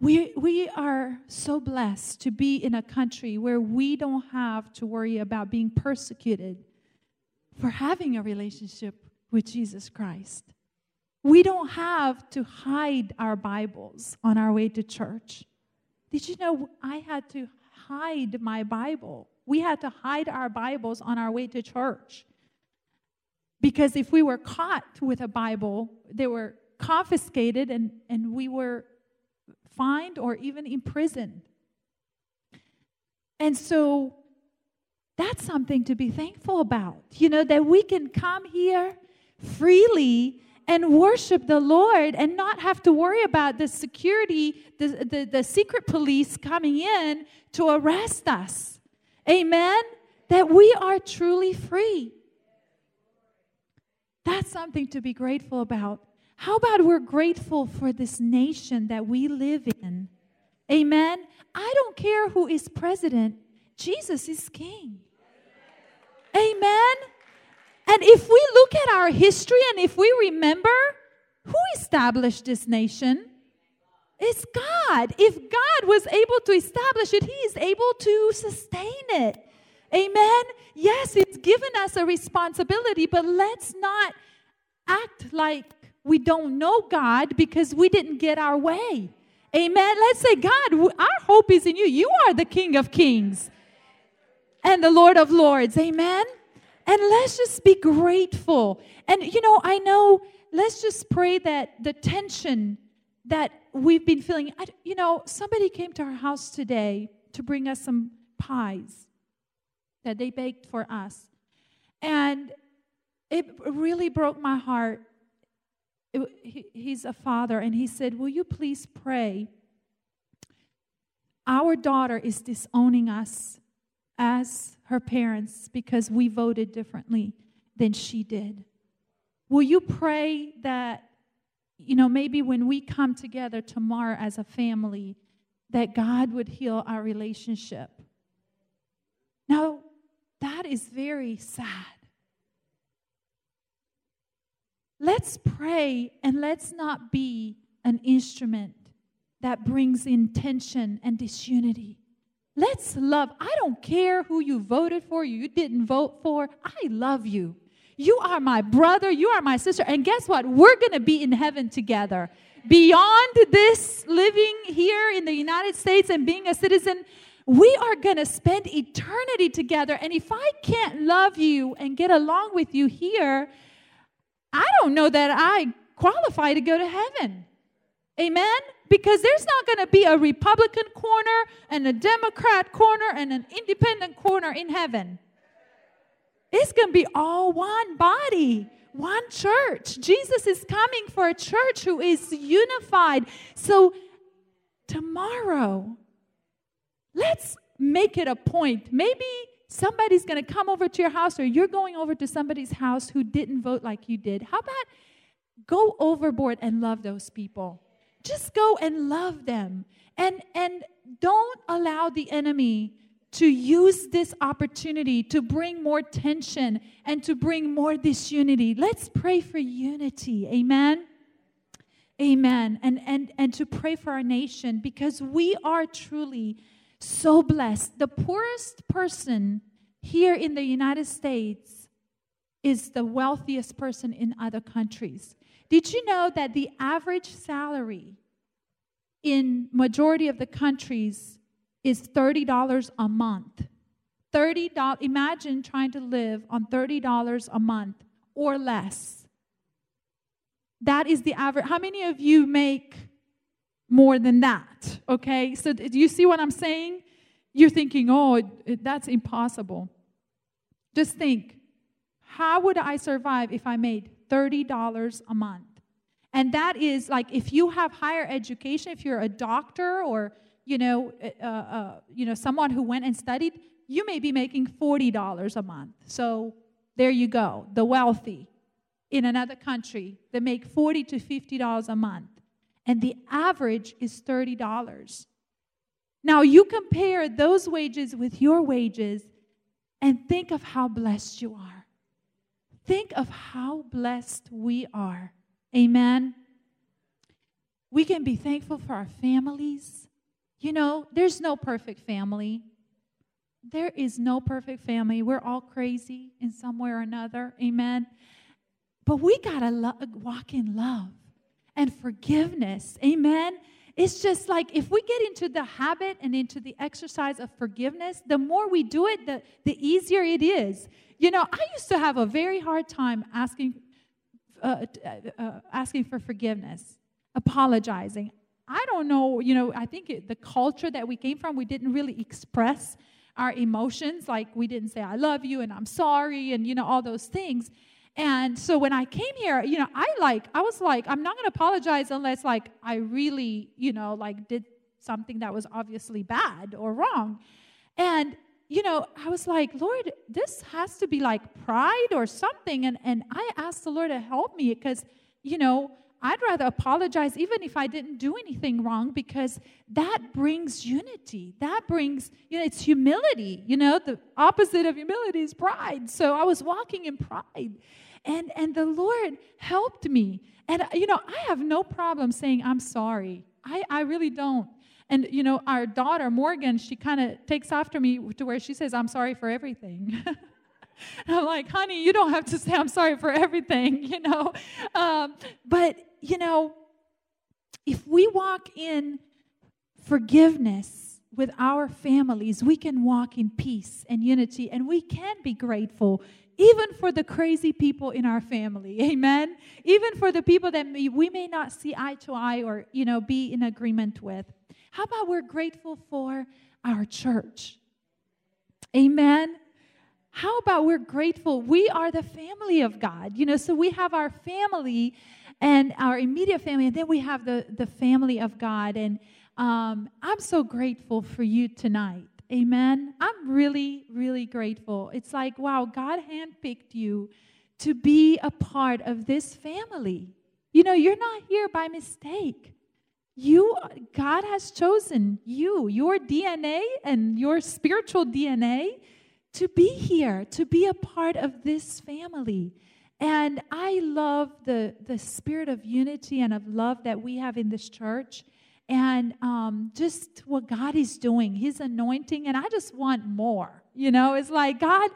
we, we are so blessed to be in a country where we don't have to worry about being persecuted for having a relationship with Jesus Christ. We don't have to hide our Bibles on our way to church. Did you know I had to hide my Bible? We had to hide our Bibles on our way to church because if we were caught with a Bible, they were confiscated and, and we were fined or even imprisoned. And so that's something to be thankful about. You know, that we can come here freely and worship the Lord and not have to worry about the security, the, the, the secret police coming in to arrest us. Amen? That we are truly free. That's something to be grateful about. How about we're grateful for this nation that we live in? Amen. I don't care who is president, Jesus is king. Amen. And if we look at our history and if we remember who established this nation, it's God. If God was able to establish it, He is able to sustain it. Amen. Yes, it's given us a responsibility, but let's not act like we don't know God because we didn't get our way. Amen. Let's say, God, our hope is in you. You are the King of Kings and the Lord of Lords. Amen. And let's just be grateful. And, you know, I know, let's just pray that the tension that we've been feeling, you know, somebody came to our house today to bring us some pies that they baked for us. And it really broke my heart. It, he, he's a father, and he said, Will you please pray? Our daughter is disowning us as her parents because we voted differently than she did. Will you pray that, you know, maybe when we come together tomorrow as a family, that God would heal our relationship? Now, is very sad. Let's pray and let's not be an instrument that brings in tension and disunity. Let's love. I don't care who you voted for, you didn't vote for. I love you. You are my brother, you are my sister. And guess what? We're going to be in heaven together. Beyond this living here in the United States and being a citizen, we are going to spend eternity together. And if I can't love you and get along with you here, I don't know that I qualify to go to heaven. Amen? Because there's not going to be a Republican corner and a Democrat corner and an independent corner in heaven. It's going to be all one body, one church. Jesus is coming for a church who is unified. So, tomorrow, let's make it a point. Maybe somebody's going to come over to your house or you're going over to somebody's house who didn't vote like you did. How about go overboard and love those people? just go and love them and and don't allow the enemy to use this opportunity to bring more tension and to bring more disunity let's pray for unity amen amen and and and to pray for our nation because we are truly so blessed the poorest person here in the united states is the wealthiest person in other countries did you know that the average salary in majority of the countries is $30 a month? $30 imagine trying to live on $30 a month or less. That is the average. How many of you make more than that? Okay? So do you see what I'm saying? You're thinking, "Oh, that's impossible." Just think, how would I survive if I made $30 a month. And that is like if you have higher education, if you're a doctor or you know, uh, uh, you know, someone who went and studied, you may be making forty dollars a month. So there you go. The wealthy in another country that make forty to fifty dollars a month, and the average is thirty dollars. Now you compare those wages with your wages, and think of how blessed you are. Think of how blessed we are. Amen. We can be thankful for our families. You know, there's no perfect family. There is no perfect family. We're all crazy in some way or another. Amen. But we got to lo- walk in love and forgiveness. Amen. It's just like if we get into the habit and into the exercise of forgiveness, the more we do it, the, the easier it is. You know, I used to have a very hard time asking, uh, uh, uh, asking for forgiveness, apologizing. I don't know, you know, I think it, the culture that we came from, we didn't really express our emotions. Like we didn't say, I love you and I'm sorry and, you know, all those things. And so when I came here, you know, I like, I was like, I'm not going to apologize unless like I really, you know, like did something that was obviously bad or wrong. And you know, I was like, Lord, this has to be like pride or something. And, and I asked the Lord to help me because, you know, I'd rather apologize even if I didn't do anything wrong because that brings unity. That brings, you know, it's humility. You know, the opposite of humility is pride. So I was walking in pride. And, and the Lord helped me. And, you know, I have no problem saying I'm sorry. I, I really don't. And, you know, our daughter, Morgan, she kind of takes after me to where she says, I'm sorry for everything. I'm like, honey, you don't have to say I'm sorry for everything, you know. Um, but, you know, if we walk in forgiveness with our families, we can walk in peace and unity, and we can be grateful even for the crazy people in our family amen? Even for the people that we may not see eye to eye or you know be in agreement with. How about we're grateful for our church? Amen? How about we're grateful? We are the family of god you know so we have our family and our immediate family and then we have the the family of god. And um, i'm so grateful for you tonight Amen. I'm really, really grateful. It's like, wow, God handpicked you to be a part of this family. You know, you're not here by mistake. You, God has chosen you, your DNA and your spiritual DNA to be here, to be a part of this family. And I love the, the spirit of unity and of love that we have in this church and um, just what God is doing, His anointing, and I just want more. You know, it's like, God,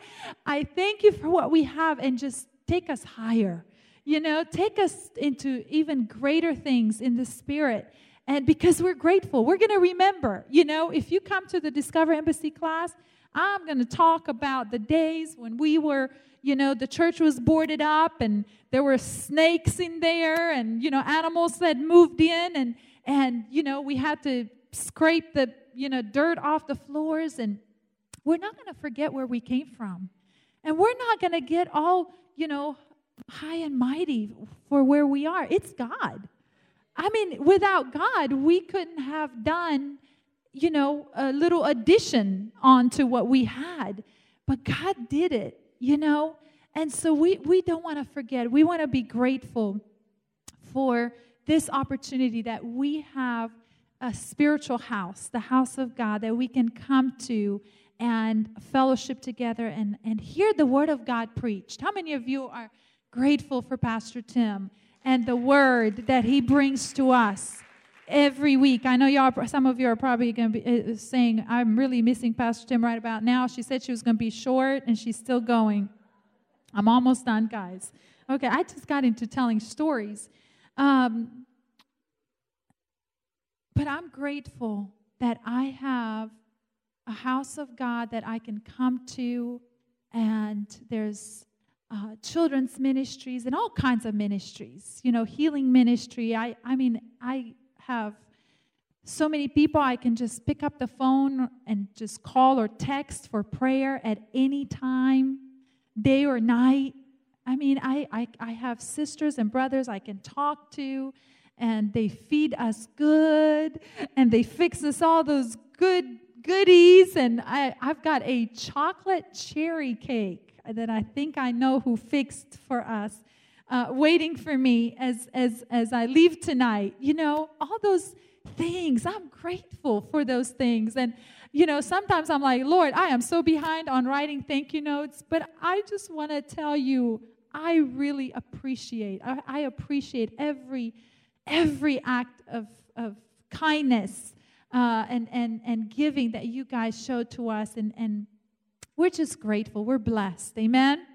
I thank you for what we have and just take us higher. You know, take us into even greater things in the Spirit. And because we're grateful, we're going to remember. You know, if you come to the Discover Embassy class, I'm going to talk about the days when we were, you know, the church was boarded up and there were snakes in there and, you know, animals that moved in and, and you know we had to scrape the you know dirt off the floors and we're not going to forget where we came from. And we're not going to get all you know high and mighty for where we are. It's god. I mean without god we couldn't have done you know a little addition onto what we had. But god did it you know? And so we we don't want to forget. We want to be grateful for this opportunity that we have a spiritual house, the house of God, that we can come to and fellowship together and, and hear the word of God preached. How many of you are grateful for Pastor Tim and the word that he brings to us? every week. I know y'all, some of you are probably going to be uh, saying, I'm really missing Pastor Tim right about now. She said she was going to be short, and she's still going. I'm almost done, guys. Okay, I just got into telling stories. Um, but I'm grateful that I have a house of God that I can come to, and there's uh, children's ministries and all kinds of ministries, you know, healing ministry. I, I mean, I have so many people I can just pick up the phone and just call or text for prayer at any time, day or night. I mean, I, I, I have sisters and brothers I can talk to, and they feed us good, and they fix us all those good goodies. And I, I've got a chocolate cherry cake that I think I know who fixed for us. Uh, waiting for me as, as, as I leave tonight. You know, all those things. I'm grateful for those things. And, you know, sometimes I'm like, Lord, I am so behind on writing thank you notes, but I just want to tell you I really appreciate. I, I appreciate every every act of, of kindness uh, and, and, and giving that you guys showed to us. And, and we're just grateful. We're blessed. Amen.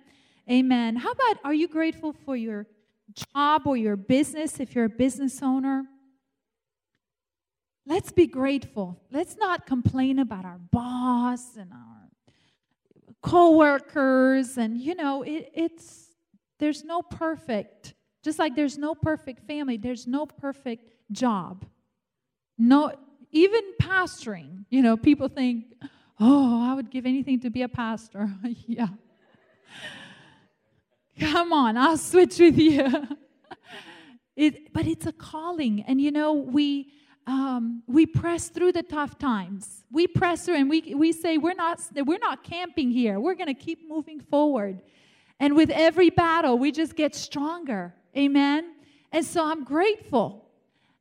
Amen. How about are you grateful for your job or your business if you're a business owner? Let's be grateful. Let's not complain about our boss and our coworkers and you know it, it's there's no perfect, just like there's no perfect family, there's no perfect job. No, even pastoring, you know, people think, oh, I would give anything to be a pastor. yeah. Come on, I'll switch with you. it, but it's a calling. And you know, we um, we press through the tough times. We press through and we, we say, we're not, we're not camping here. We're going to keep moving forward. And with every battle, we just get stronger. Amen. And so I'm grateful.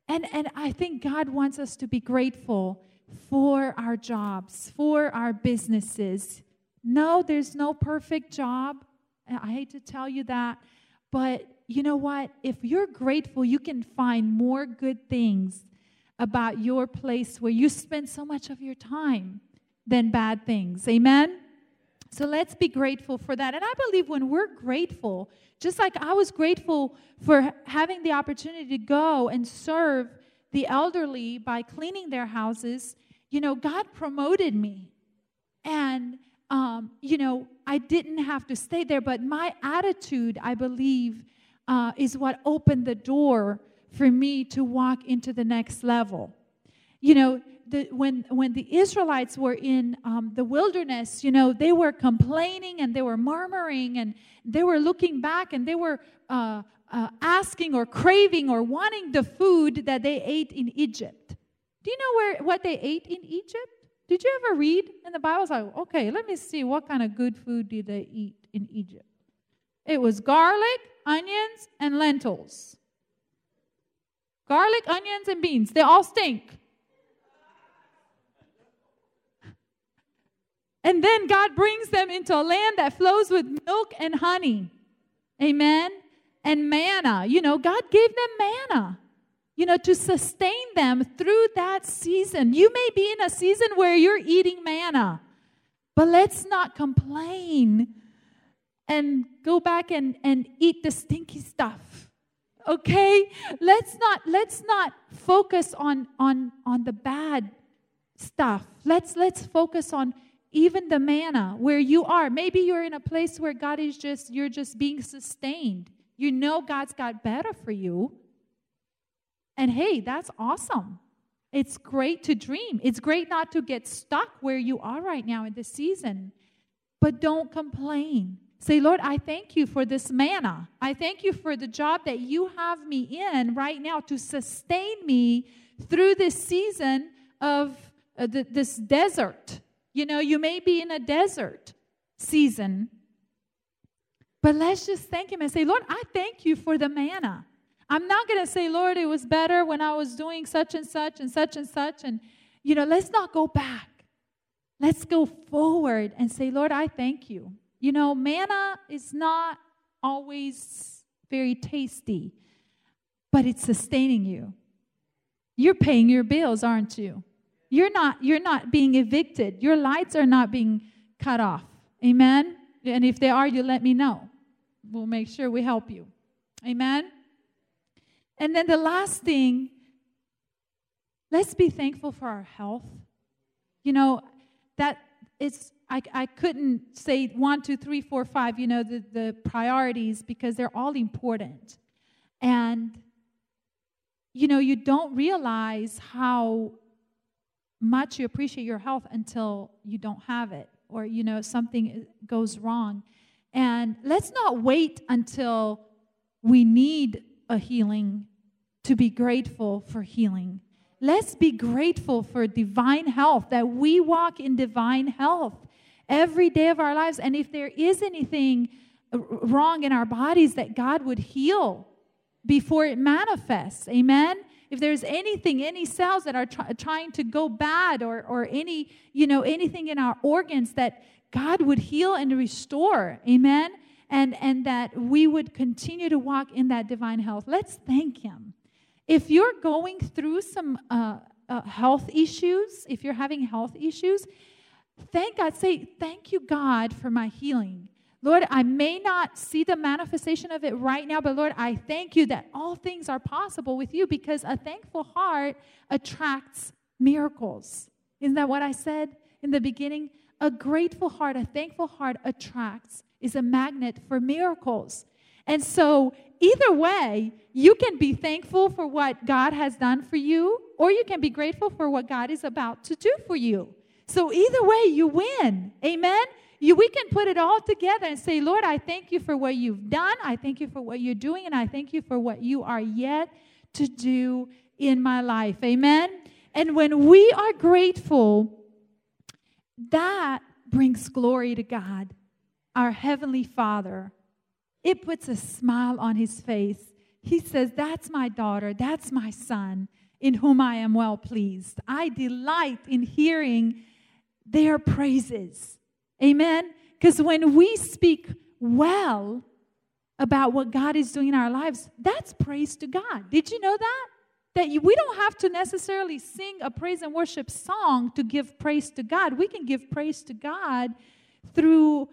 And, and I think God wants us to be grateful for our jobs, for our businesses. No, there's no perfect job. I hate to tell you that. But you know what? If you're grateful, you can find more good things about your place where you spend so much of your time than bad things. Amen? So let's be grateful for that. And I believe when we're grateful, just like I was grateful for having the opportunity to go and serve the elderly by cleaning their houses, you know, God promoted me. And, um, you know, I didn't have to stay there, but my attitude, I believe, uh, is what opened the door for me to walk into the next level. You know, the, when, when the Israelites were in um, the wilderness, you know, they were complaining and they were murmuring and they were looking back and they were uh, uh, asking or craving or wanting the food that they ate in Egypt. Do you know where what they ate in Egypt? Did you ever read in the Bible? like, okay, let me see what kind of good food did they eat in Egypt. It was garlic, onions, and lentils. Garlic, onions, and beans. They all stink. And then God brings them into a land that flows with milk and honey. Amen. And manna. You know, God gave them manna, you know, to sustain them through that season. You may be in a season where you're eating manna, but let's not complain and go back and, and eat the stinky stuff. Okay? Let's not let's not focus on on on the bad stuff. Let's let's focus on even the manna where you are. Maybe you're in a place where god is just you're just being sustained. You know god's got better for you. And hey that's awesome. It's great to dream. It's great not to get stuck where you are right now in this season. But don't complain. Say lord i thank you for this manna. I thank you for the job that you have me in right now to sustain me through this season of uh, this desert you know, you may be in a desert season, but let's just thank Him and say, Lord, I thank you for the manna. I'm not going to say, Lord, it was better when I was doing such and such and such and such. And, you know, let's not go back. Let's go forward and say, Lord, I thank you. You know, manna is not always very tasty, but it's sustaining you. You're paying your bills, aren't you? You're not, you're not being evicted. Your lights are not being cut off. Amen? And if they are, you let me know. We'll make sure we help you. Amen? And then the last thing, let's be thankful for our health. You know, that it's I, I couldn't say one, two, three, four, five, you know, the, the priorities because they're all important. And, you know, you don't realize how much you appreciate your health until you don't have it or you know something goes wrong. And let's not wait until we need a healing to be grateful for healing. Let's be grateful for divine health that we walk in divine health every day of our lives. And if there is anything wrong in our bodies that god would heal before it manifests amen if there's anything, any cells that are try, trying to go bad or, or any, you know, anything in our organs that God would heal and restore. Amen. And, and that we would continue to walk in that divine health. Let's thank Him. If you're going through some uh, uh, health issues, if you're having health issues, thank God. Say, Thank you, God, for my healing. Lord, I may not see the manifestation of it right now, but Lord, I thank you that all things are possible with you because a thankful heart attracts miracles. Isn't that what I said in the beginning? A grateful heart, a thankful heart attracts, is a magnet for miracles. And so, either way, you can be thankful for what God has done for you, or you can be grateful for what God is about to do for you. So, either way, you win. Amen? You, we can put it all together and say, Lord, I thank you for what you've done. I thank you for what you're doing, and I thank you for what you are yet to do in my life. Amen. And when we are grateful, that brings glory to God, our Heavenly Father. It puts a smile on his face. He says, That's my daughter, that's my son, in whom I am well pleased. I delight in hearing their praises. Amen? Because when we speak well about what God is doing in our lives, that's praise to God. Did you know that? That we don't have to necessarily sing a praise and worship song to give praise to God. We can give praise to God through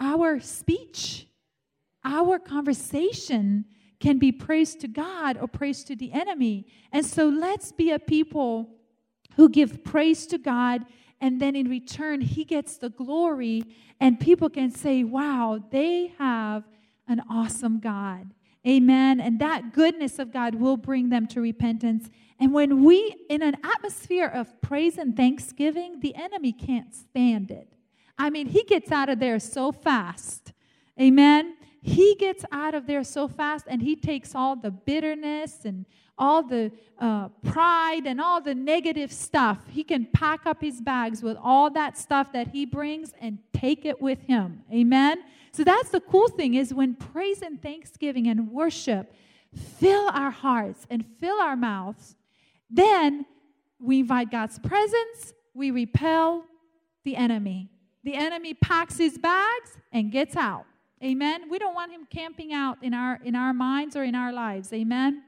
our speech, our conversation can be praise to God or praise to the enemy. And so let's be a people who give praise to God and then in return he gets the glory and people can say wow they have an awesome god. Amen. And that goodness of god will bring them to repentance. And when we in an atmosphere of praise and thanksgiving the enemy can't stand it. I mean he gets out of there so fast. Amen. He gets out of there so fast and he takes all the bitterness and all the uh, pride and all the negative stuff. He can pack up his bags with all that stuff that he brings and take it with him. Amen. So that's the cool thing is when praise and thanksgiving and worship fill our hearts and fill our mouths, then we invite God's presence, we repel the enemy. The enemy packs his bags and gets out. Amen. We don't want him camping out in our in our minds or in our lives. Amen.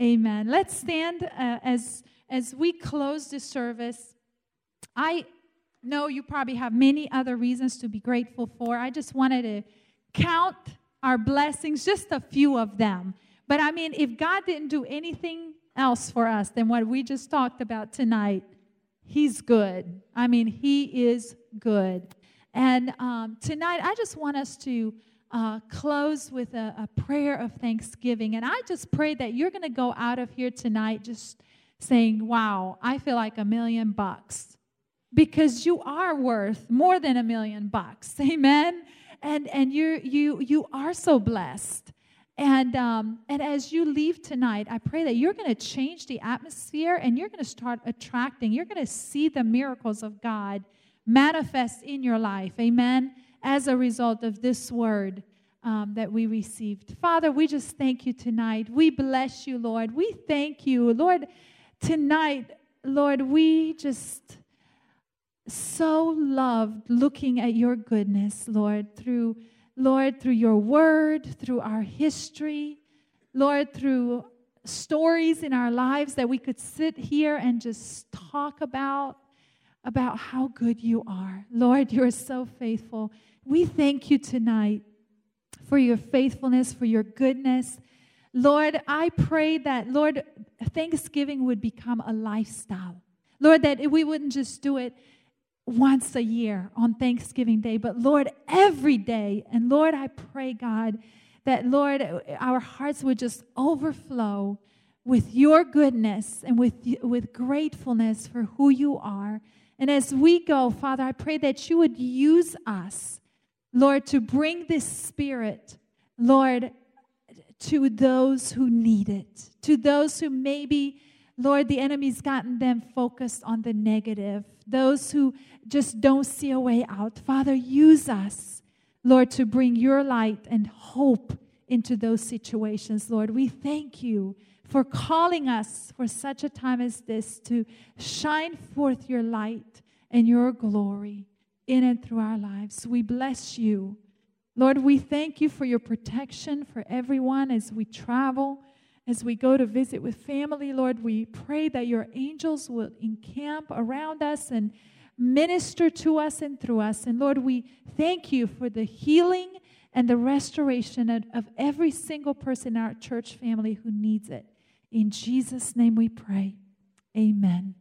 Amen. Let's stand uh, as as we close this service. I know you probably have many other reasons to be grateful for. I just wanted to count our blessings, just a few of them. But I mean, if God didn't do anything else for us than what we just talked about tonight, He's good. I mean, He is good. And um, tonight, I just want us to uh, close with a, a prayer of thanksgiving. And I just pray that you're going to go out of here tonight just saying, Wow, I feel like a million bucks. Because you are worth more than a million bucks. Amen. And and you you you are so blessed. And um, and as you leave tonight, I pray that you're going to change the atmosphere and you're going to start attracting. You're going to see the miracles of God manifest in your life. Amen as a result of this word um, that we received. Father, we just thank you tonight. We bless you, Lord. We thank you, Lord. Tonight, Lord, we just so loved looking at your goodness, Lord, through Lord, through your word, through our history, Lord, through stories in our lives that we could sit here and just talk about about how good you are. Lord, you are so faithful. We thank you tonight for your faithfulness, for your goodness. Lord, I pray that, Lord, Thanksgiving would become a lifestyle. Lord, that we wouldn't just do it once a year on Thanksgiving Day, but Lord, every day. And Lord, I pray, God, that, Lord, our hearts would just overflow with your goodness and with, with gratefulness for who you are. And as we go, Father, I pray that you would use us Lord, to bring this spirit, Lord, to those who need it, to those who maybe, Lord, the enemy's gotten them focused on the negative, those who just don't see a way out. Father, use us, Lord, to bring your light and hope into those situations, Lord. We thank you for calling us for such a time as this to shine forth your light and your glory in and through our lives. We bless you. Lord, we thank you for your protection for everyone as we travel, as we go to visit with family. Lord, we pray that your angels will encamp around us and minister to us and through us. And Lord, we thank you for the healing and the restoration of, of every single person in our church family who needs it. In Jesus' name we pray. Amen.